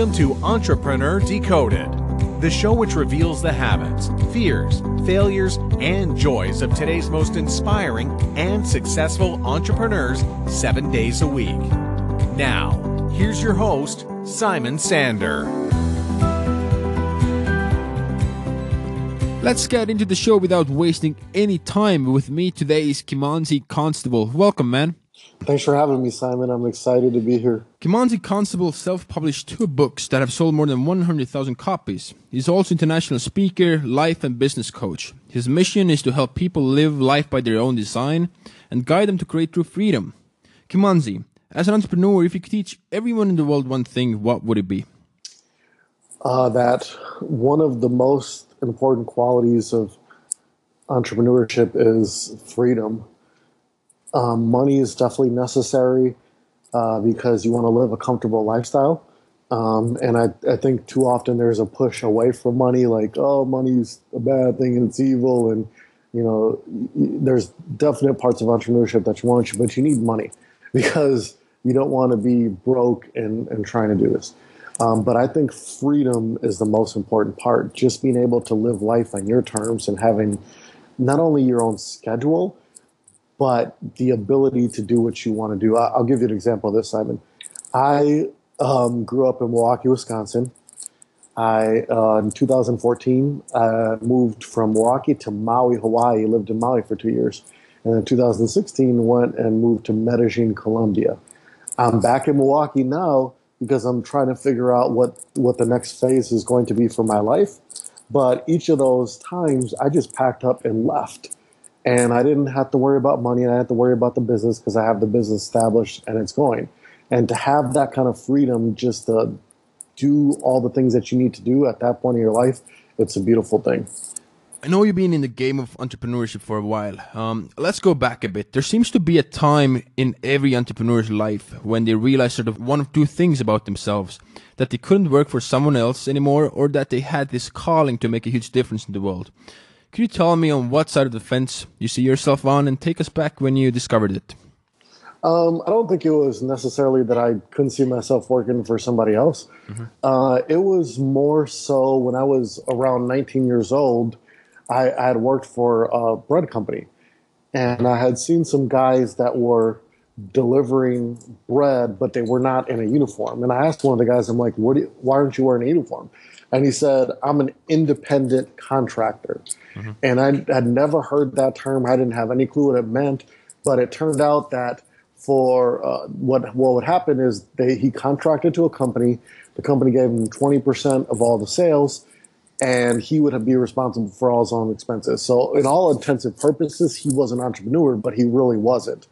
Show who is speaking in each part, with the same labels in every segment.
Speaker 1: Welcome to Entrepreneur Decoded, the show which reveals the habits, fears, failures, and joys of today's most inspiring and successful entrepreneurs seven days a week. Now, here's your host, Simon Sander.
Speaker 2: Let's get into the show without wasting any time. With me today is Kimanzi Constable. Welcome, man.
Speaker 3: Thanks for having me, Simon. I'm excited to be here.
Speaker 2: Kimanzi Constable self published two books that have sold more than 100,000 copies. He's also international speaker, life and business coach. His mission is to help people live life by their own design and guide them to create true freedom. Kimanzi, as an entrepreneur, if you could teach everyone in the world one thing, what would it be?
Speaker 3: Uh, that one of the most important qualities of entrepreneurship is freedom um, money is definitely necessary uh, because you want to live a comfortable lifestyle. Um, and I, I think too often there's a push away from money, like, oh, money's a bad thing and it's evil. And, you know, there's definite parts of entrepreneurship that you want, but you need money because you don't want to be broke and, and trying to do this. Um, but I think freedom is the most important part. Just being able to live life on your terms and having not only your own schedule, but the ability to do what you want to do. I'll give you an example of this, Simon. I um, grew up in Milwaukee, Wisconsin. I uh, in 2014 uh, moved from Milwaukee to Maui, Hawaii. Lived in Maui for two years, and in 2016 went and moved to Medellin, Colombia. I'm back in Milwaukee now because I'm trying to figure out what what the next phase is going to be for my life. But each of those times, I just packed up and left and I didn't have to worry about money. And I had to worry about the business because I have the business established and it's going. And to have that kind of freedom, just to do all the things that you need to do at that point in your life, it's a beautiful thing.
Speaker 2: I know you've been in the game of entrepreneurship for a while. Um, let's go back a bit. There seems to be a time in every entrepreneur's life when they realize sort of one of two things about themselves that they couldn't work for someone else anymore, or that they had this calling to make a huge difference in the world. Could you tell me on what side of the fence you see yourself on and take us back when you discovered it?
Speaker 3: Um, I don't think it was necessarily that I couldn't see myself working for somebody else. Mm-hmm. Uh, it was more so when I was around 19 years old, I, I, had worked for a bread company. And I had seen some guys that were delivering bread, but they were not in a uniform. And I asked one of the guys, I'm like, you, why aren't you wearing a uniform? And he said, I'm an independent contractor. Mm-hmm. And I had never heard that term. I didn't have any clue what it meant. But it turned out that for uh, what what would happen is they he contracted to a company. The company gave him 20% of all the sales, and he would be responsible for all his own expenses. So, in all intents and purposes, he was an entrepreneur, but he really wasn't.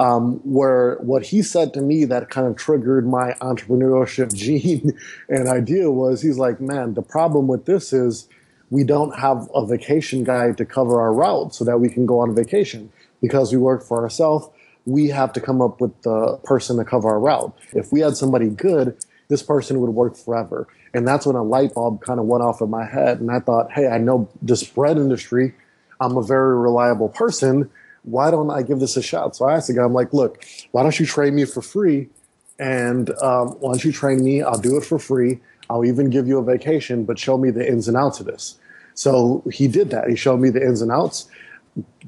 Speaker 3: Um, where what he said to me that kind of triggered my entrepreneurship gene and idea was he's like, man, the problem with this is we don't have a vacation guide to cover our route so that we can go on vacation because we work for ourselves. We have to come up with the person to cover our route. If we had somebody good, this person would work forever. And that's when a light bulb kind of went off in my head. And I thought, hey, I know this bread industry. I'm a very reliable person. Why don't I give this a shot? So I asked the guy, I'm like, look, why don't you train me for free? And um, why don't you train me? I'll do it for free. I'll even give you a vacation, but show me the ins and outs of this. So he did that. He showed me the ins and outs,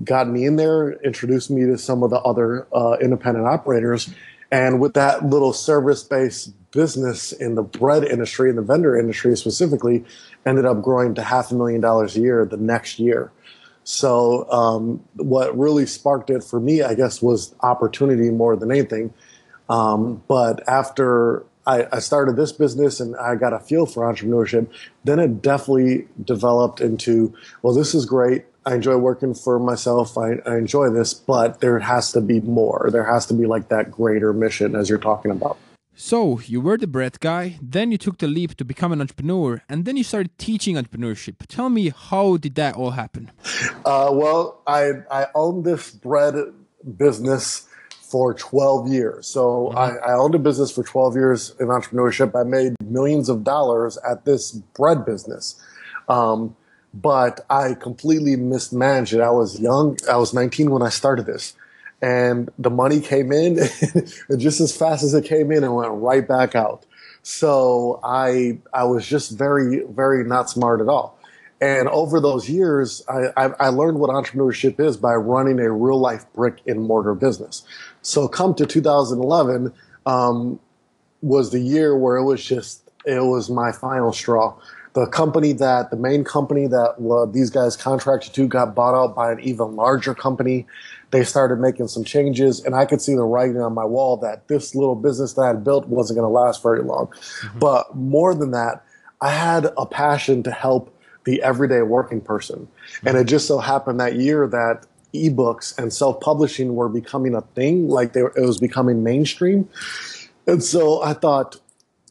Speaker 3: got me in there, introduced me to some of the other uh, independent operators. And with that little service based business in the bread industry, in the vendor industry specifically, ended up growing to half a million dollars a year the next year. So, um, what really sparked it for me, I guess, was opportunity more than anything. Um, but after I, I, started this business and I got a feel for entrepreneurship. Then it definitely developed into, well, this is great. I enjoy working for myself. I, I enjoy this, but there has to be more. There has to be like that greater mission as you're talking about.
Speaker 2: So you were the bread guy, then you took the leap to become an entrepreneur, and then you started teaching entrepreneurship. Tell me, how did that all happen?
Speaker 3: Uh, well, I I owned this bread business for 12 years. So mm-hmm. I, I, owned a business for 12 years in entrepreneurship. I made millions of dollars at this bread business. Um, but I completely mismanaged it. I was young. I was 19 when I started this. And the money came in, and just as fast as it came in, it went right back out. So I I was just very very not smart at all. And over those years, I, I, I learned what entrepreneurship is by running a real life brick and mortar business. So come to 2011 um, was the year where it was just it was my final straw. The company that the main company that uh, these guys contracted to got bought out by an even larger company. They started making some changes, and I could see the writing on my wall that this little business that I had built wasn't going to last very long. Mm-hmm. But more than that, I had a passion to help the everyday working person. And it just so happened that year that ebooks and self-publishing were becoming a thing, like they were, it was becoming mainstream. And so I thought,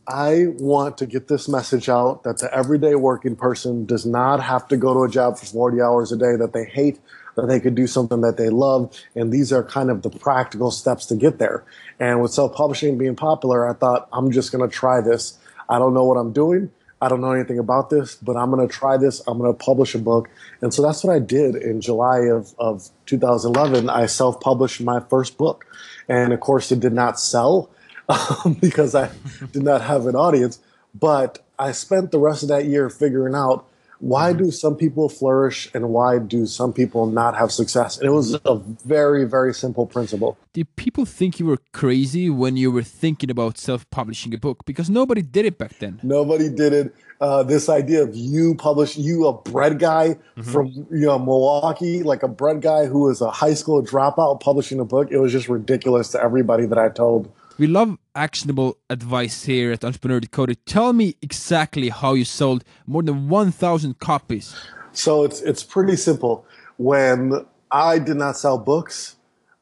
Speaker 3: I want to get this message out that the everyday working person does not have to go to a job for 40 hours a day that they hate, that they could do something that they love. And these are kind of the practical steps to get there. And with self publishing being popular, I thought, I'm just going to try this. I don't know what I'm doing. I don't know anything about this, but I'm going to try this. I'm going to publish a book. And so that's what I did in July of, of 2011. I self published my first book. And of course, it did not sell um, because I did not have an audience. But I spent the rest of that year figuring out why mm-hmm. do some people flourish and why do some people not have success? And it was a very, very simple principle.
Speaker 2: Did people think you were crazy when you were thinking about self publishing a book? Because nobody did it back then.
Speaker 3: Nobody did it. Uh, this idea of you publish, you a bread guy mm-hmm. from you know Milwaukee, like a bread guy who was a high school dropout publishing a book, it was just ridiculous to everybody that I told.
Speaker 2: We love actionable advice here at Entrepreneur Decoded. Tell me exactly how you sold more than 1,000 copies.
Speaker 3: So it's it's pretty simple. When I did not sell books,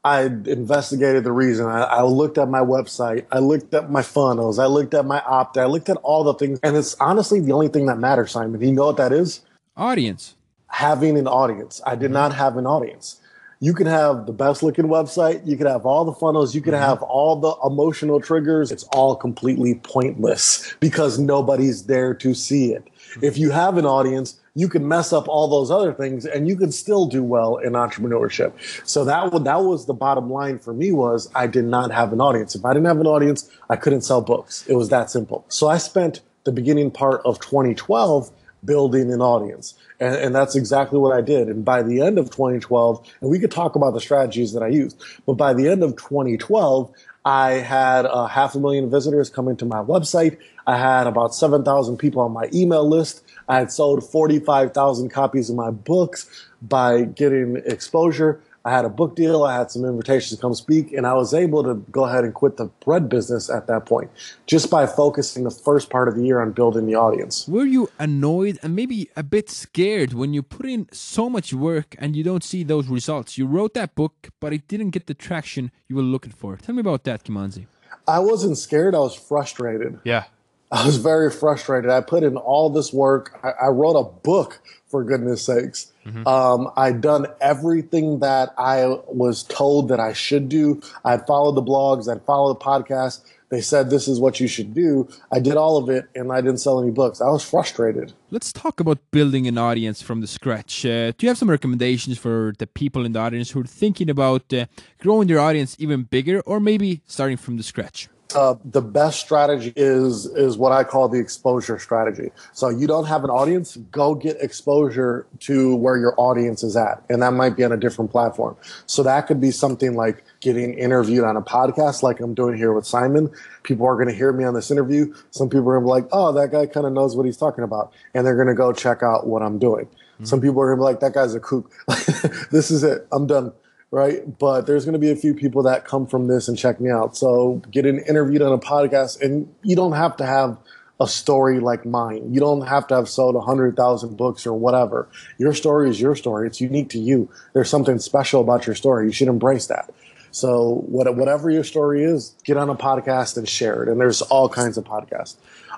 Speaker 3: I investigated the reason. I, I, looked at my website. I looked at my funnels. I looked at my opt. I looked at all the things. And it's honestly the only thing that matters, Simon. Do you know what that is?
Speaker 2: Audience.
Speaker 3: Having an audience. I did mm-hmm. not have an audience you can have the best looking website, you can have all the funnels, you can mm-hmm. have all the emotional triggers. It's all completely pointless because nobody's there to see it. Mm-hmm. If you have an audience, you can mess up all those other things and you can still do well in entrepreneurship. So that that was the bottom line for me was I did not have an audience. If I didn't have an audience, I couldn't sell books. It was that simple. So I spent the beginning part of 2012 building an audience. And, and, that's exactly what I did. And by the end of 2012, and we could talk about the strategies that I used, but by the end of 2012, I had a half a million visitors coming to my website. I had about 7,000 people on my email list. I had sold 45,000 copies of my books by getting exposure. I had a book deal. I had some invitations to come speak, and I was able to go ahead and quit the bread business at that point just by focusing the first part of the year on building the audience.
Speaker 2: Were you annoyed and maybe a bit scared when you put in so much work and you don't see those results? You wrote that book, but it didn't get the traction you were looking for. Tell me about that, Kimanzi.
Speaker 3: I wasn't scared. I was frustrated.
Speaker 2: Yeah.
Speaker 3: I was very frustrated. I put in all this work. I, I wrote a book, for goodness sakes. Mm-hmm. Um, I'd done everything that I was told that I should do. I'd followed the blogs, I'd followed the podcast. They said this is what you should do. I did all of it, and I didn't sell any books. I was frustrated.
Speaker 2: Let's talk about building an audience from the scratch. Uh, do you have some recommendations for the people in the audience who are thinking about uh, growing their audience even bigger, or maybe starting from the scratch?
Speaker 3: Uh, the best strategy is is what I call the exposure strategy. So you don't have an audience, go get exposure to where your audience is at, and that might be on a different platform. So that could be something like getting interviewed on a podcast, like I'm doing here with Simon. People are going to hear me on this interview. Some people are going to be like, "Oh, that guy kind of knows what he's talking about," and they're going to go check out what I'm doing. Mm-hmm. Some people are going to be like, "That guy's a kook." this is it. I'm done right? But there's going to be a few people that come from this and check me out. So getting interviewed on a podcast, and you don't have to have a story like mine. You don't have to have sold 100,000 books or whatever. Your story is your story. It's unique to you. There's something special about your story. You should embrace that. So whatever your story is, get on a podcast and share it. And there's all kinds of podcasts.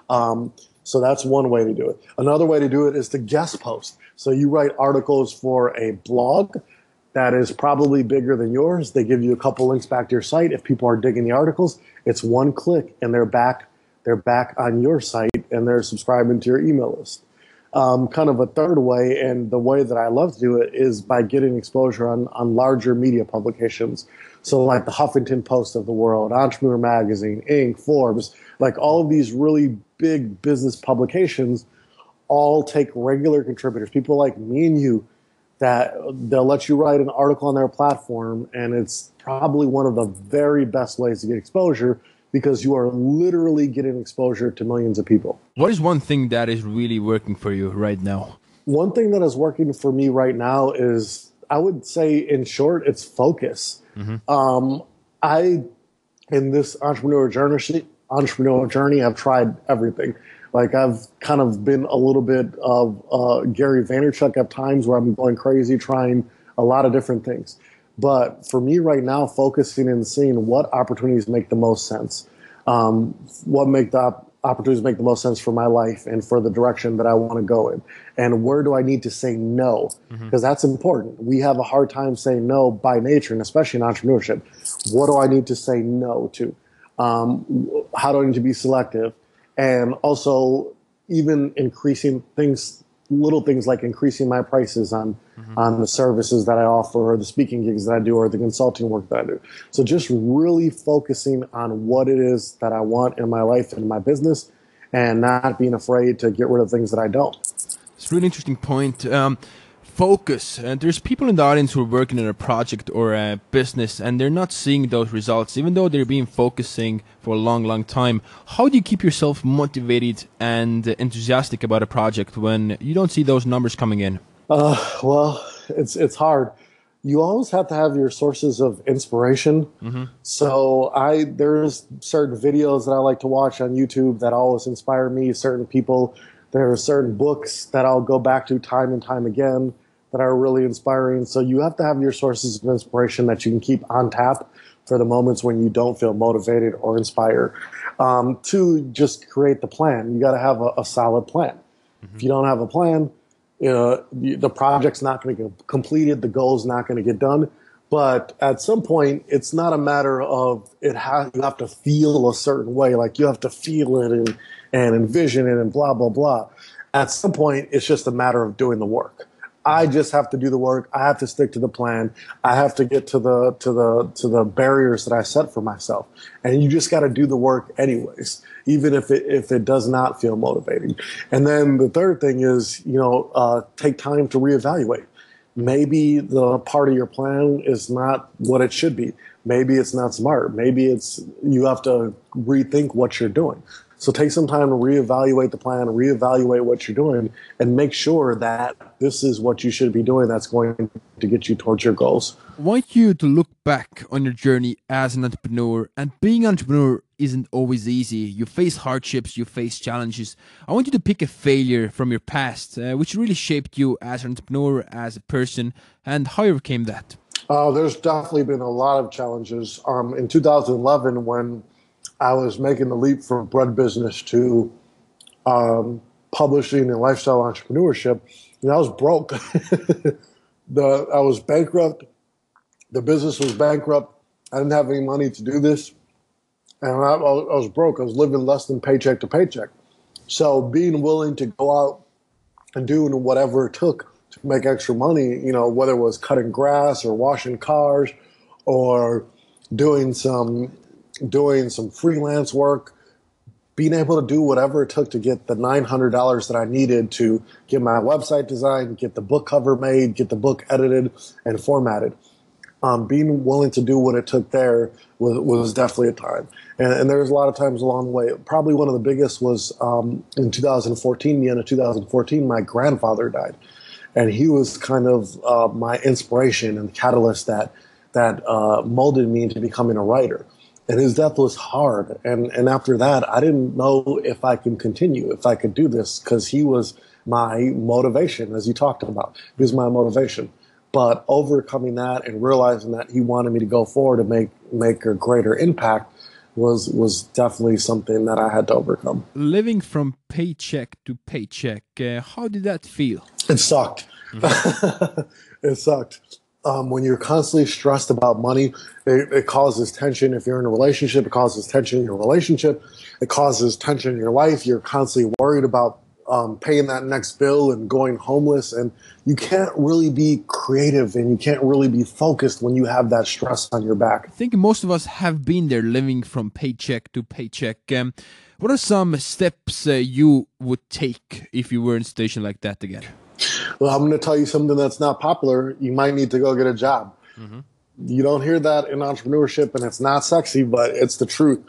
Speaker 3: Um, so that's one way to do it. Another way to do it is to guest post. So you write articles for a blog that is probably bigger than yours. They give you a couple links back to your site. If people are digging the articles, it's one click and they're back. They're back on your site and they're subscribing to your email list. Um, kind of a third way, and the way that I love to do it is by getting exposure on, on larger media publications. So, like the Huffington Post of the world, Entrepreneur Magazine, Inc., Forbes, like all of these really big business publications all take regular contributors, people like me and you, that they'll let you write an article on their platform, and it's probably one of the very best ways to get exposure because you are literally getting exposure to millions of people.
Speaker 2: What is one thing that is really working for you right now?
Speaker 3: One thing that is working for me right now is, I would say, in short, it's focus. Mm-hmm. Um, I, in this entrepreneur journey, entrepreneur journey, I've tried everything. Like I've kind of been a little bit of uh, Gary Vaynerchuk at times where I'm going crazy trying a lot of different things. But for me right now, focusing and seeing what opportunities make the most sense, um, what make the opportunities make the most sense for my life and for the direction that I want to go in, and where do I need to say no because mm-hmm. that's important. We have a hard time saying no by nature, and especially in entrepreneurship. What do I need to say no to? Um, how do I need to be selective? And also even increasing things little things like increasing my prices on mm-hmm. on the services that I offer or the speaking gigs that I do or the consulting work that I do. So just really focusing on what it is that I want in my life and my business and not being afraid to get rid of things that I don't.
Speaker 2: It's a really interesting point. Um, focus. And there's people in the audience who are working in a project or a business and they're not seeing those results, even though they've been focusing for a long, long time. How do you keep yourself motivated and enthusiastic about a project when you don't see those numbers coming in?
Speaker 3: Uh, well, it's it's hard. You always have to have your sources of inspiration. Mm-hmm. So I there's certain videos that I like to watch on YouTube that always inspire me. Certain people there are certain books that I'll go back to time and time again that are really inspiring. So you have to have your sources of inspiration that you can keep on tap for the moments when you don't feel motivated or inspired. Um, to just create the plan, you got to have a, a, solid plan. Mm-hmm. If you don't have a plan, you know, the project's not going to get completed, the goal's not going to get done. But at some point, it's not a matter of it. Has, you have to feel a certain way, like you have to feel it and and envision it and blah blah blah. At some point, it's just a matter of doing the work. I just have to do the work. I have to stick to the plan. I have to get to the to the to the barriers that I set for myself. And you just got to do the work anyways, even if it if it does not feel motivating. And then the third thing is, you know, uh, take time to reevaluate. Maybe the part of your plan is not what it should be. Maybe it's not smart. Maybe it's you have to rethink what you're doing. So take some time to reevaluate the plan, reevaluate what you're doing, and make sure that this is what you should be doing that's going to get you towards your goals.
Speaker 2: I want you to look back on your journey as an entrepreneur, and being an entrepreneur isn't always easy. You face hardships, you face challenges. I want you to pick a failure from your past, uh, which really shaped you as an entrepreneur, as a person, and how you overcame that.
Speaker 3: Uh, there's definitely been a lot of challenges. Um, in 2011, when I was making the leap from bread business to um, publishing and lifestyle entrepreneurship. And I was broke. the I was bankrupt. The business was bankrupt. I didn't have any money to do this, and I, I was broke. I was living less than paycheck to paycheck. So being willing to go out and doing whatever it took to make extra money, you know, whether it was cutting grass or washing cars or doing some doing some freelance work, being able to do whatever it took to get the $900 that I needed to get my website designed, get the book cover made, get the book edited and formatted. Um, being willing to do what it took there was, was definitely a time. And, and there's a lot of times along the way. Probably one of the biggest was um, in 2014, the end of 2014, my grandfather died. And he was kind of uh, my inspiration and catalyst that, that uh, molded me into becoming a writer and his death was hard. And and after that, I didn't know if I can continue, if I could do this, because he was my motivation, as you talked about. He was my motivation. But overcoming that and realizing that he wanted me to go forward and make make a greater impact was was definitely something that I had to overcome.
Speaker 2: Living from paycheck to paycheck, uh, how did that feel?
Speaker 3: It sucked. Mm-hmm. it sucked um, when you're constantly stressed about money, it, it, causes tension. If you're in a relationship, it causes tension in your relationship. It causes tension in your life. You're constantly worried about um, paying that next bill and going homeless. And you can't really be creative and you can't really be focused when you have that stress on your back.
Speaker 2: I think most of us have been there living from paycheck to paycheck. Um, what are some steps uh, you would take if you were in a situation like that again?
Speaker 3: Well, I'm going to tell you something that's not popular. You might need to go get a job. Mm-hmm. You don't hear that in entrepreneurship, and it's not sexy, but it's the truth.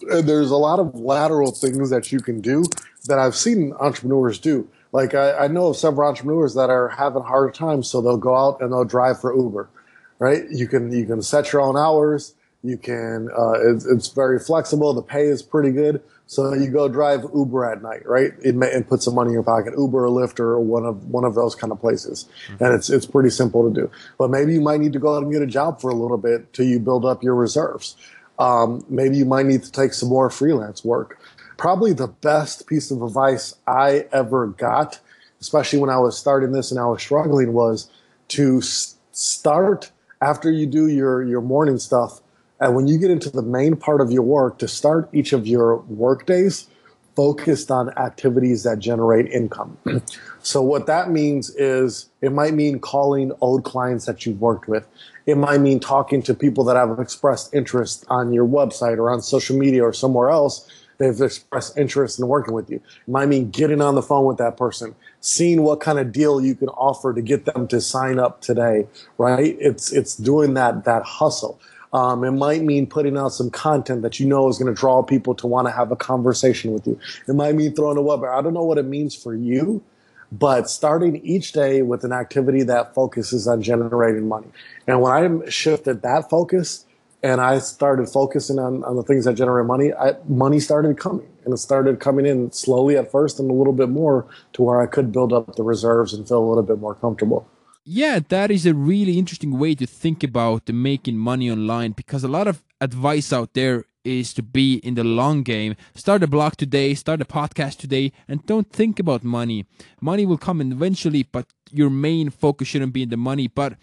Speaker 3: There's a lot of lateral things that you can do that I've seen entrepreneurs do. Like I, I know of several entrepreneurs that are having harder times, so they'll go out and they'll drive for Uber. Right? You can you can set your own hours. You can. Uh, it's, it's very flexible. The pay is pretty good. So you go drive Uber at night, right? It may, and put some money in your pocket, Uber or Lyft or one of one of those kind of places, mm-hmm. and it's it's pretty simple to do. But maybe you might need to go out and get a job for a little bit till you build up your reserves. Um, maybe you might need to take some more freelance work. Probably the best piece of advice I ever got, especially when I was starting this and I was struggling, was to s- start after you do your your morning stuff and when you get into the main part of your work, to start each of your work days focused on activities that generate income. so what that means is it might mean calling old clients that you've worked with. It might mean talking to people that have expressed interest on your website or on social media or somewhere else. They've expressed interest in working with you. It might mean getting on the phone with that person, seeing what kind of deal you can offer to get them to sign up today, right? It's, it's doing that, that hustle. Um, it might mean putting out some content that you know is going to draw people to want to have a conversation with you. It might mean throwing a webinar. I don't know what it means for you, but starting each day with an activity that focuses on generating money. And when I shifted that focus and I started focusing on, on the things that generate money, I, money started coming. And it started coming in slowly at first and a little bit more to where I could build up the reserves and feel a little bit more comfortable
Speaker 2: yeah, that is a really interesting way to think about making money online because a lot of advice out there is to be in the long game. Start a blog today, start a podcast today, and don't think about money. Money will come eventually, but your main focus shouldn't be in the money. But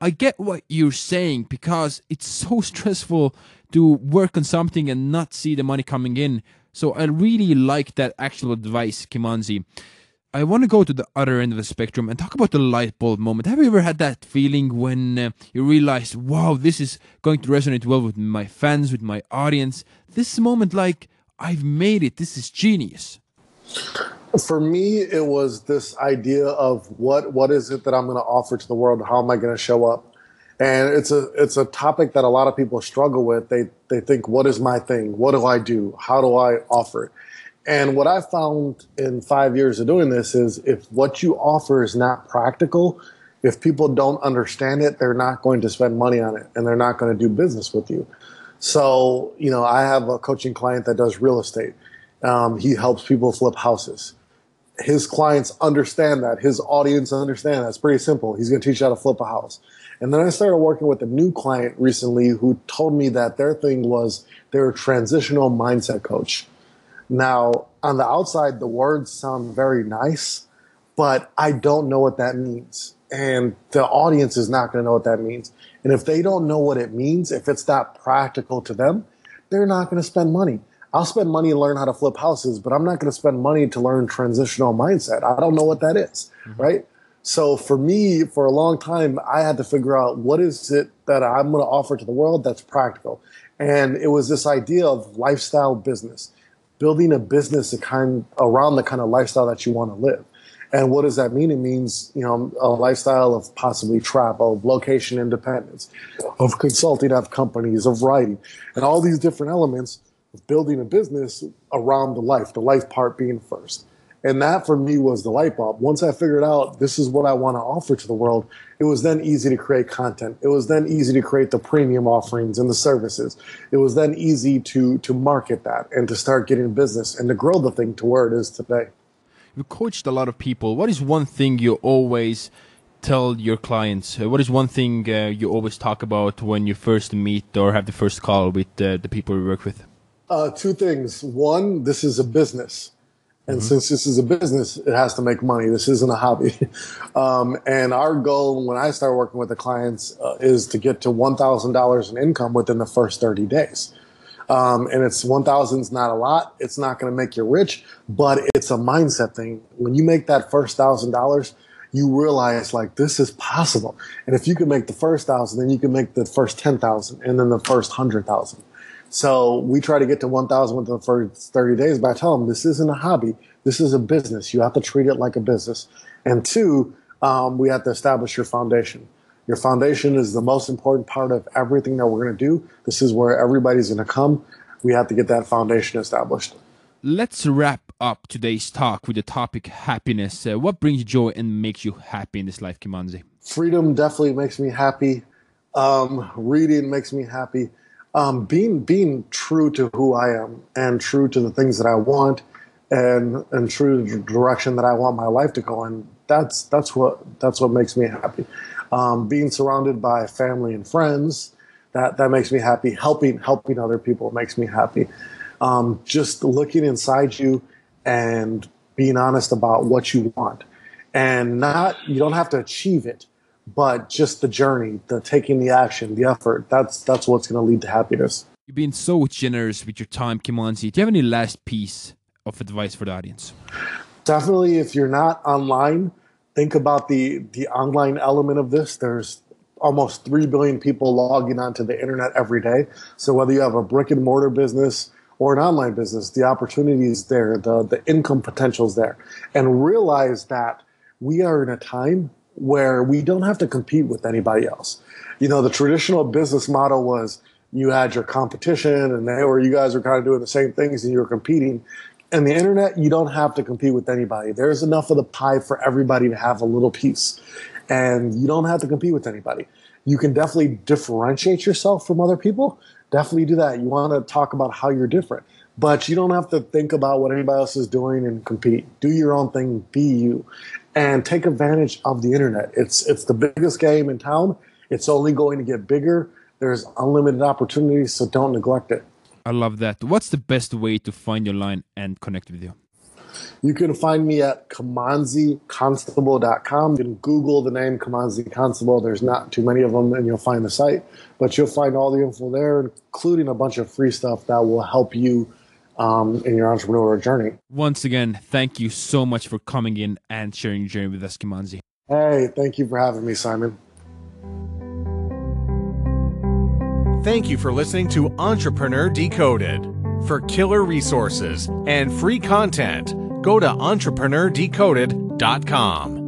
Speaker 2: I get what you're saying because it's so stressful to work on something and not see the money coming in. So I really like that actual advice, Kimanzi. I want to go to the other end of the spectrum and talk about the light bulb moment. Have you ever had that feeling when uh, you realize, wow, this is going to resonate well with my fans, with my audience? This moment, like, I've made it. This is genius.
Speaker 3: For me, it was this idea of what what is it that I'm going to offer to the world? How am I going to show up? And it's a it's a topic that a lot of people struggle with. They they think, what is my thing? What do I do? How do I offer it? And what I found in five years of doing this is if what you offer is not practical, if people don't understand it, they're not going to spend money on it and they're not going to do business with you. So, you know, I have a coaching client that does real estate. Um, he helps people flip houses. His clients understand that. His audience understand that. It's pretty simple. He's going to teach you how to flip a house. And then I started working with a new client recently who told me that their thing was they're a transitional mindset coach. Now, on the outside, the words sound very nice, but I don't know what that means. And the audience is not going to know what that means. And if they don't know what it means, if it's not practical to them, they're not going to spend money. I'll spend money to learn how to flip houses, but I'm not going to spend money to learn transitional mindset. I don't know what that is, mm-hmm. right? So for me, for a long time, I had to figure out what is it that I'm going to offer to the world that's practical. And it was this idea of lifestyle business building a business kind around the kind of lifestyle that you want to live. And what does that mean? It means, you know, a lifestyle of possibly travel, of location independence, of consulting of companies, of writing, and all these different elements of building a business around the life, the life part being first. And that for me was the light bulb. Once I figured out this is what I want to offer to the world, it was then easy to create content. It was then easy to create the premium offerings and the services. It was then easy to to market that and to start getting business and to grow the thing to where it is today.
Speaker 2: You coached a lot of people. What is one thing you always tell your clients? Uh, what is one thing uh, you always talk about when you first meet or have the first call with uh, the people you work with?
Speaker 3: Uh, two things. One, this is a business and mm-hmm. since this is a business, it has to make money. This isn't a hobby. Um, and our goal when I start working with the clients uh, is to get to $1,000 in income within the first 30 days. Um, and it's 1,000 is not a lot. It's not going to make you rich, but it's a mindset thing. When you make that first thousand dollars, you realize like this is possible. And if you can make the first thousand, then you can make the first 10,000 and then the first hundred thousand. So we try to get to 1,000 within the first 30 days by telling them this isn't a hobby. This is a business. You have to treat it like a business. And two, um, we have to establish your foundation. Your foundation is the most important part of everything that we're going to do. This is where everybody's going to come. We have to get that foundation established.
Speaker 2: Let's wrap up today's talk with the topic happiness. Uh, what brings you joy and makes you happy in this life, Kimanzi?
Speaker 3: Freedom definitely makes me happy. Um, reading makes me happy um, being being true to who I am and true to the things that I want and and true to the direction that I want my life to go in. That's that's what that's what makes me happy. Um, being surrounded by family and friends that that makes me happy. Helping helping other people makes me happy. Um, just looking inside you and being honest about what you want and not you don't have to achieve it but just the journey, the taking the action, the effort, that's that's what's going to lead to happiness.
Speaker 2: You've been so generous with your time, Kimanzi. Do you have any last piece of advice for the audience?
Speaker 3: Definitely, if you're not online, think about the the online element of this. There's almost 3 billion people logging onto the internet every day. So whether you have a brick and mortar business or an online business, the opportunity is there, the, the income potential is there. And realize that we are in a time where we don't have to compete with anybody else. You know, the traditional business model was you had your competition and they were you guys are kind of doing the same things and you were competing. And the internet, you don't have to compete with anybody. There's enough of the pie for everybody to have a little piece. And you don't have to compete with anybody. You can definitely differentiate yourself from other people. Definitely do that. You want to talk about how you're different. But you don't have to think about what anybody else is doing and compete. Do your own thing, be you and take advantage of the internet. It's it's the biggest game in town. It's only going to get bigger. There's unlimited opportunities, so don't neglect it.
Speaker 2: I love that. What's the best way to find your line and connect with you?
Speaker 3: You can find me at KimanziConstable.com. You can Google the name Kimanzi Constable. There's not too many of them, and you'll find the site. But you'll find all the info there, including a bunch of free stuff that will help you um, in your entrepreneurial journey.
Speaker 2: Once again, thank you so much for coming in and sharing your journey with us, Kimanzi.
Speaker 3: Hey, thank you for having me, Simon.
Speaker 1: Thank you for listening to Entrepreneur Decoded. For killer resources and free content, go to entrepreneurdecoded.com.